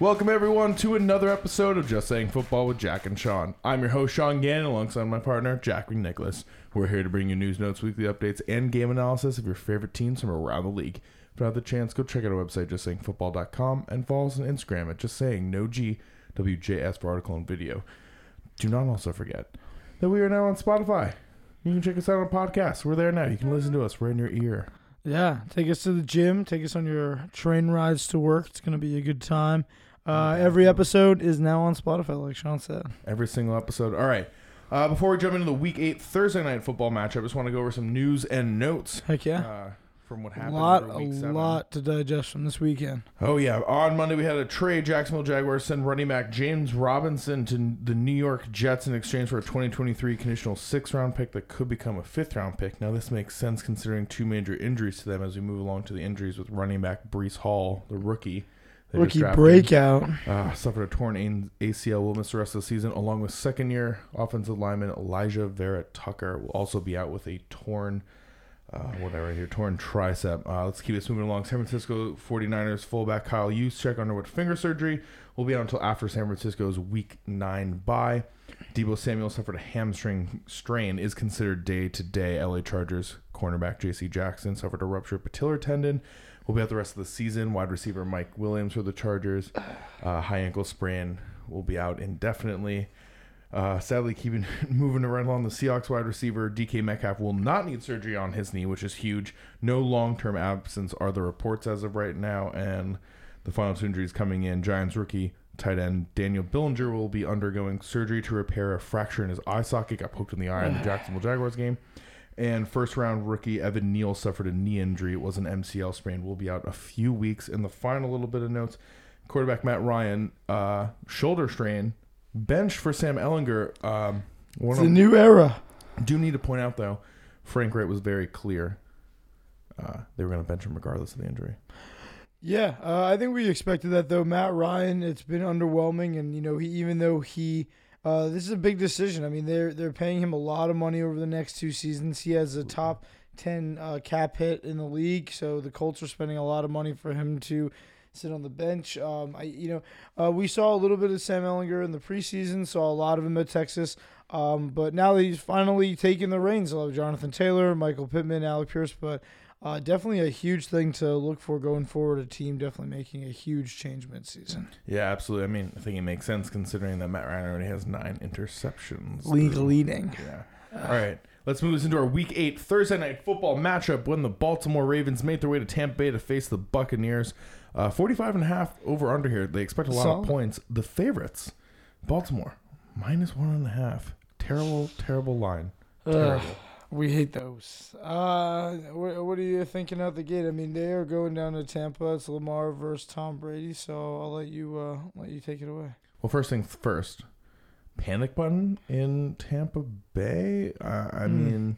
Welcome everyone to another episode of Just Saying Football with Jack and Sean. I'm your host Sean Gannon alongside my partner Jack McNicholas. We're here to bring you news notes, weekly updates, and game analysis of your favorite teams from around the league. If you have the chance, go check out our website justsayingfootball.com and follow us on Instagram at just saying no G WJS for article and video. Do not also forget that we are now on Spotify. You can check us out on podcasts. We're there now. You can listen to us. We're in your ear. Yeah, take us to the gym. Take us on your train rides to work. It's gonna be a good time. Uh, every episode is now on Spotify, like Sean said. Every single episode. All right. Uh, before we jump into the Week Eight Thursday night football matchup, I just want to go over some news and notes Heck yeah, uh, from what a happened. lot, over a seven. lot to digest from this weekend. Oh yeah, on Monday we had a trade. Jacksonville Jaguars send running back James Robinson to the New York Jets in exchange for a 2023 conditional six round pick that could become a fifth round pick. Now this makes sense considering two major injuries to them as we move along to the injuries with running back Breece Hall, the rookie. They Rookie breakout. Uh, suffered a torn ACL, will miss the rest of the season, along with second year offensive lineman Alijah Vera-Tucker will also be out with a torn, uh, whatever here, torn tricep. Uh, let's keep this moving along. San Francisco 49ers fullback Kyle Juszczyk underwent finger surgery. Will be out until after San Francisco's week nine bye. Deebo Samuel suffered a hamstring strain, is considered day to day. LA Chargers cornerback J.C. Jackson suffered a ruptured patellar tendon. Will be out the rest of the season. Wide receiver Mike Williams for the Chargers. Uh, high ankle sprain will be out indefinitely. Uh, sadly, keeping moving around along the Seahawks wide receiver DK Metcalf will not need surgery on his knee, which is huge. No long term absence are the reports as of right now, and the final two injuries coming in. Giants rookie tight end Daniel Bellinger will be undergoing surgery to repair a fracture in his eye socket. Got poked in the eye in the Jacksonville Jaguars game. And first round rookie Evan Neal suffered a knee injury. It was an MCL sprain. Will be out a few weeks. And the final little bit of notes quarterback Matt Ryan, uh, shoulder strain, benched for Sam Ehlinger. Um, It's a new era. do need to point out, though, Frank Reich was very clear. Uh, they were going to bench him regardless of the injury. Yeah, uh, I think we expected that though. Matt Ryan, it's been underwhelming, and you know, he even though he, uh, this is a big decision. I mean, they're they're paying him a lot of money over the next two seasons. He has a top ten uh, cap hit in the league, so the Colts are spending a lot of money for him to sit on the bench. Um, I you know, uh, we saw a little bit of Sam Ehlinger in the preseason, saw a lot of him at Texas. Um, but now that he's finally taking the reins, I love Jonathan Taylor, Michael Pittman, Alec Pierce, but uh, definitely a huge thing to look for going forward. A team definitely making a huge change mid-season. Yeah, absolutely. I mean, I think it makes sense considering that Matt Ryan already has nine interceptions. League leading. Yeah. All right. Let's move this into our Week 8 Thursday night football matchup when the Baltimore Ravens made their way to Tampa Bay to face the Buccaneers. Uh, 45 and a half over under here. They expect a lot Solid. of points. The favorites, Baltimore, minus one and a half. Terrible, terrible line. Terrible. We hate those. Uh, what, what are you thinking out the gate? I mean, they are going down to Tampa. It's Lamar versus Tom Brady. So I'll let you uh, let you take it away. Well, first things first. Panic button in Tampa Bay. Uh, I Hmm. mean,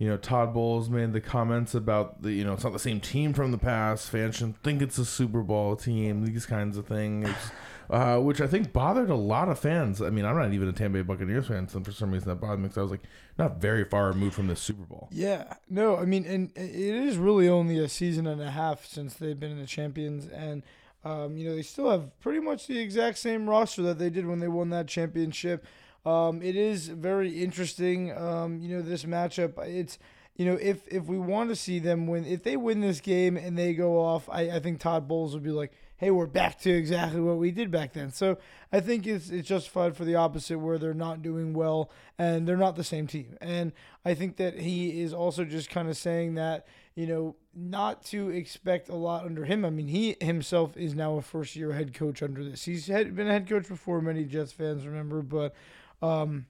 you know, Todd Bowles made the comments about the, you know, it's not the same team from the past. Fans shouldn't think it's a Super Bowl team. These kinds of things, uh, which I think bothered a lot of fans. I mean, I'm not even a Tampa Bay Buccaneers fan, so for some reason that bothered me because I was like, not very far removed from the Super Bowl. Yeah, no, I mean, and it is really only a season and a half since they've been in the champions, and um, you know they still have pretty much the exact same roster that they did when they won that championship. Um, it is very interesting, um, you know, this matchup. It's you know if if we want to see them win, if they win this game and they go off, I, I think Todd Bowles would be like, hey, we're back to exactly what we did back then. So I think it's it's justified for the opposite where they're not doing well and they're not the same team. And I think that he is also just kind of saying that, you know, not to expect a lot under him. I mean, he himself is now a first year head coach under this. He's had, been a head coach before, many Jets fans remember, but um,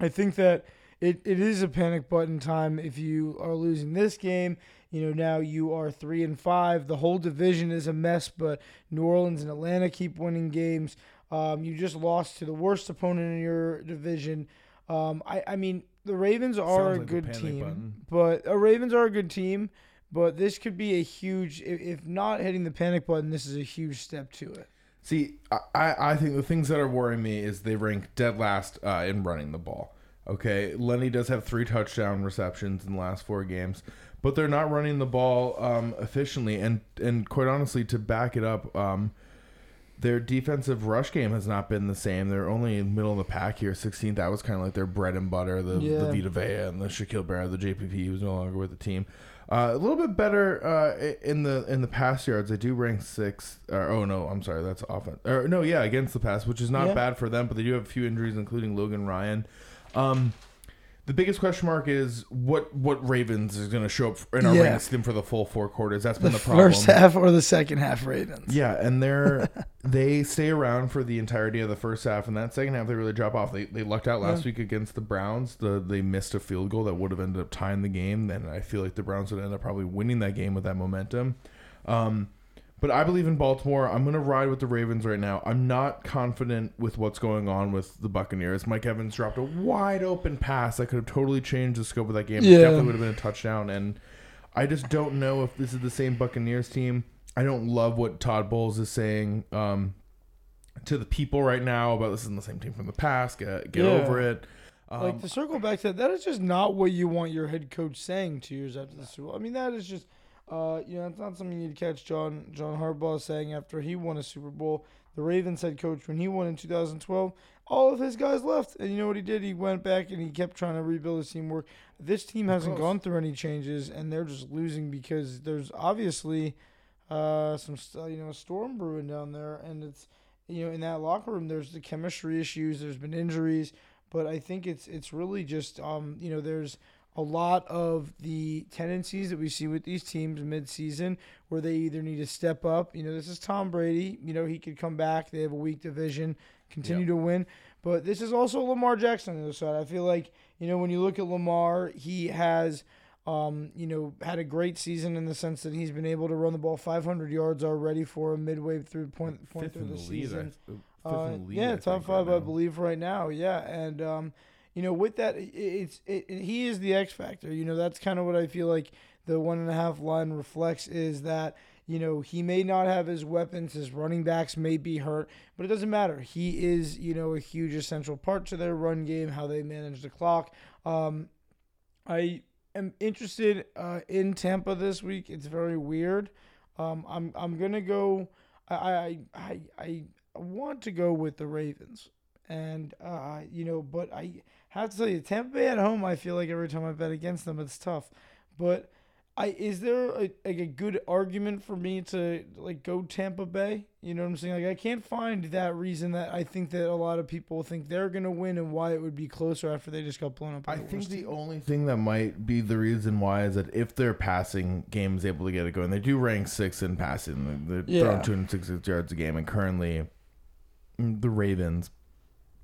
I think that it, it is a panic button time if you are losing this game. You know, now you are three and five. The whole division is a mess, but New Orleans and Atlanta keep winning games. Um, you just lost to the worst opponent in your division. Um, I, I mean, the Ravens are a like a good panic team, button. but uh, Ravens are a good team. But this could be a huge, if, if not hitting the panic button, this is a huge step to it. See, I- I, think the things that are worrying me is they rank dead last uh, in running the ball. Okay, Lenny does have three touchdown receptions in the last four games, but they're not running the ball um, efficiently. And and quite honestly, to back it up, um, their defensive rush game has not been the same. They're only in the middle of the pack here, 16th. That was kind of like their bread and butter. The, Yeah. the Vita Vea and the Shaquille Barrett, the JPP, who's no longer with the team. Uh, a little bit better uh, in the in the pass yards. They do rank sixth. Or, oh no, I'm sorry, that's offense. Or no, yeah, against the pass, which is not Yeah. bad for them. But they do have a few injuries, including Logan Ryan. Um, the biggest question mark is what what Ravens is going to show up in our Yeah. to them for the full four quarters. That's been the problem. first half or the second half Ravens. Yeah, and they're they stay around for the entirety of the first half, and that second half they really drop off. They they lucked out last Yeah. week against the Browns. The they missed a field goal that would have ended up tying the game. Then I feel like the Browns would end up probably winning that game with that momentum. Um, but I believe in Baltimore. I'm gonna ride with the Ravens right now. I'm not confident with what's going on with the Buccaneers. Mike Evans dropped a wide open pass that could have totally changed the scope of that game. It Yeah. definitely would have been a touchdown. And I just don't know if this is the same Buccaneers team. I don't love what Todd Bowles is saying um, to the people right now about this isn't the same team from the past. Get, get Yeah. over it. Um, like to circle back to that, that is just not what you want your head coach saying two years after the Super Bowl. I mean, that is just, uh, you know, it's not something you'd catch John John Harbaugh saying after he won a Super Bowl. The Ravens head coach when he won in 2012, all of his guys left, and you know what he did? He went back and he kept trying to rebuild his teamwork. This team hasn't gone through any changes, and they're just losing because there's obviously uh, some you know a storm brewing down there, and it's you know in that locker room there's the chemistry issues. There's been injuries but I think it's it's really just um, you know there's a lot of the tendencies that we see with these teams mid-season where they either need to step up. You know, this is Tom Brady. You know, he could come back. They have a weak division, continue to win. But this is also Lamar Jackson on the other side. I feel like you know when you look at Lamar, he has. Um, you know, had a great season in the sense that he's been able to run the ball 500 yards already for a midway through point, point fifth through in the the lead. I- season. fifth Uh, in the lead, yeah, I top five, right I believe, right now. Yeah, and um, you know, with that, it's it, it- he is the X factor. You know, that's kind of what I feel like the one and a half line reflects is that you know he may not have his weapons, his running backs may be hurt, but it doesn't matter. He is you know a huge essential part to their run game, how they manage the clock. Um, I am interested uh, in Tampa this week. It's very weird. Um, I'm I'm gonna go. I I I I want to go with the Ravens, and uh, you know, but I have to tell you, Tampa Bay at home. I feel like every time I bet against them, it's tough. But I is there a, like a good argument for me to like go Tampa Bay? You know what I'm saying? Like I can't find that reason that I think that a lot of people think they're gonna win and why it would be closer after they just got blown up. I the think the team. only thing that might be the reason why is that if their passing game is able to get it going, they do rank six in passing. They're Yeah. throwing 266 yards a game, and currently mm, the Ravens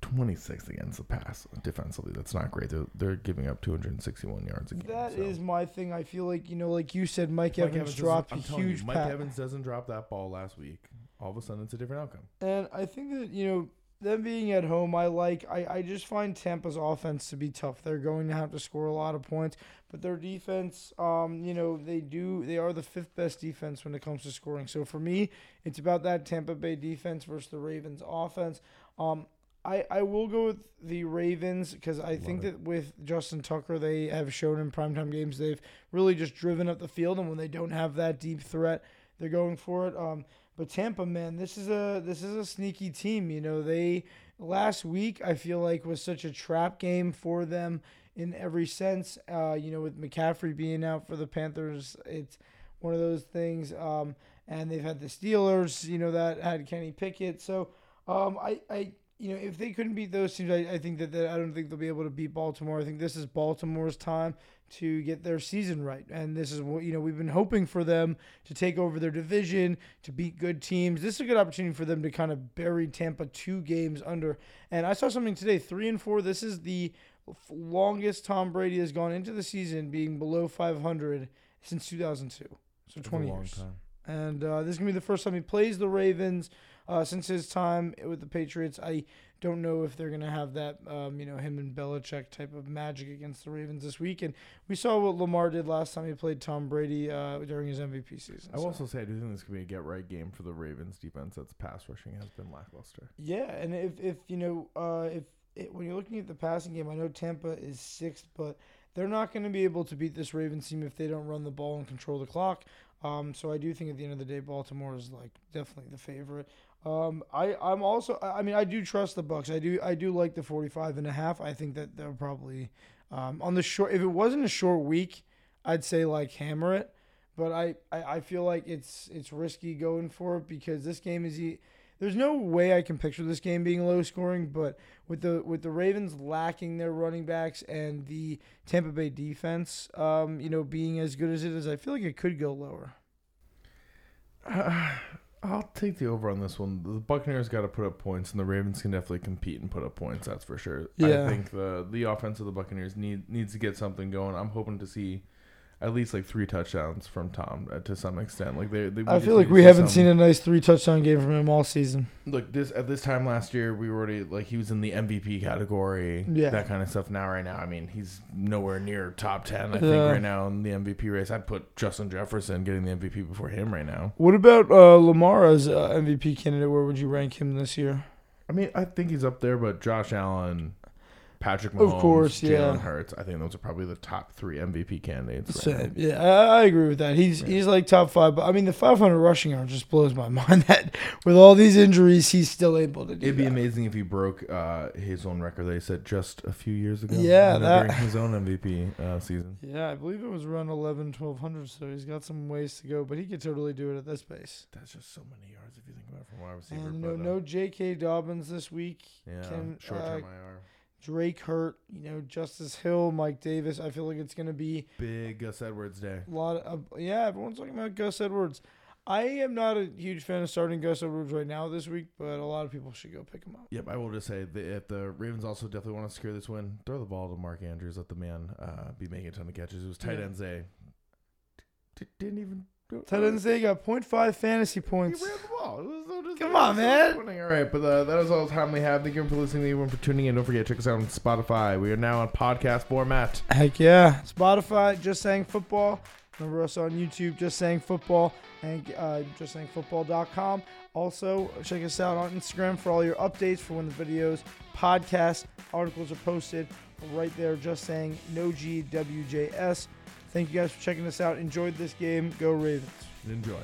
26th against the pass defensively. That's not great. They're, they're giving up 261 yards a game. That so. is my thing. I feel like you know, like you said, Mike, Mike Evans, doesn't- dropped a I'm telling you, Mike pass. Evans doesn't drop that ball last week. All of a sudden, it's a different outcome. And I think that, you know, them being at home, I like, I, I just find Tampa's offense to be tough. They're going to have to score a lot of points, but their defense, um, you know, they do, they are the fifth best defense when it comes to scoring. So for me, it's about that Tampa Bay defense versus the Ravens offense. Um, I, I will go with the Ravens because I think it. that with Justin Tucker, they have shown in primetime games they've really just driven up the field, and when they don't have that deep threat, they're going for it. Um, but Tampa, man, this is a this is a sneaky team. You know, they last week I feel like was such a trap game for them in every sense. Uh, you know, with McCaffrey being out for the Panthers, it's one of those things. Um, and they've had the Steelers, you know, that had Kenny Pickett. So, um, I, I, you know, if they couldn't beat those teams, I, I think that, that I don't think they'll be able to beat Baltimore. I think this is Baltimore's time to get their season right, and this is what you know we've been hoping for them to take over their division, to beat good teams. This is a good opportunity for them to kind of bury Tampa two games under. And I saw something today, three and four. This is the longest Tom Brady has gone into the season being below 500 since 2002. So It's a 20 long years. time. And uh, this is gonna be the first time he plays the Ravens uh, since his time with the Patriots. I don't know if they're gonna have that, um, you know, him and Belichick type of magic against the Ravens this week. And we saw what Lamar did last time he played Tom Brady uh, during his MVP season. I will So- also say I do think this could be a get right game for the Ravens defense. That's pass rushing has been lackluster. Yeah, and if if you know uh, if it, when you're looking at the passing game, I know Tampa is sixth, but they're not going to be able to beat this Ravens team if they don't run the ball and control the clock. Um, so I do think at the end of the day, Baltimore is like definitely the favorite. Um, I I'm also I mean I do trust the Bucs. I do I do like the 45 and a half. I think that they'll probably um, on the short if it wasn't a short week, I'd say like hammer it. But I, I, I feel like it's it's risky going for it because this game is e- there's no way I can picture this game being low scoring, but with the with the Ravens lacking their running backs and the Tampa Bay defense, um, you know, being as good as it is, I feel like it could go lower. Uh, I'll take the over on this one. The Buccaneers got to put up points, and the Ravens can definitely compete and put up points. That's for sure. Yeah. I think the the offense of the Buccaneers need needs to get something going. I'm hoping to see at least like three touchdowns from Tom uh, to some extent. Like they, they I feel like we haven't some- seen a nice three touchdown game from him all season. Look, this at this time last year, we were already like he was in the MVP category, Yeah. that kind of stuff. Now, right now, I mean, he's nowhere near top ten. I think right now in the MVP race, I'd put Justin Jefferson getting the MVP before him right now. What about uh, Lamar as uh, MVP candidate? Where would you rank him this year? I mean, I think he's up there, but Josh Allen, Patrick Of Mahomes, course, Jalen yeah. Hurts, I think those are probably the top three MVP candidates. Right now. yeah, I, I agree with that. He's Yeah. he's like top five, but I mean the 500 rushing yard just blows my mind that with all these injuries he's still able to do. It'd be that. amazing if he broke uh, his own record that he set just a few years ago. Yeah, you know, that- during his own MVP uh, season. Yeah, I believe it was around 11, 1200, so he's got some ways to go, but he could totally do it at this pace. That's just so many yards if you think about it from wide receiver. And no, but, uh, no J.K. Dobbins this week. yeah, short uh, term IR. Drake hurt. You know, Justice Hill, Mike Davis. I feel like it's going to be Big Gus Edwards day. a lot of. Yeah, everyone's talking about Gus Edwards. I am not a huge fan of starting Gus Edwards right now this week, but a lot of people should go pick him up. Yep, I will just say that if the Ravens also definitely want to secure this win, throw the ball to Mark Andrews. Let the man uh, be making a ton of catches. It was tight Yeah. ends day. Didn't even. They got 0.5 fantasy He points. ran the ball. It was Come it was on, man. All right, but uh, that is all the time we have. Thank you for listening. Thank you for tuning in. Don't forget, to check us out on Spotify. We are now on podcast format. Heck yeah. Spotify, Just Saying Football. Remember us on YouTube, Just Saying Football, and uh, justsayingfootball.com. Also, check us out on Instagram for all your updates for when the videos, podcasts, articles are posted. Right there, Just Saying No G WJS. Thank you guys for checking us out. Enjoyed this game. Go Ravens. Enjoy.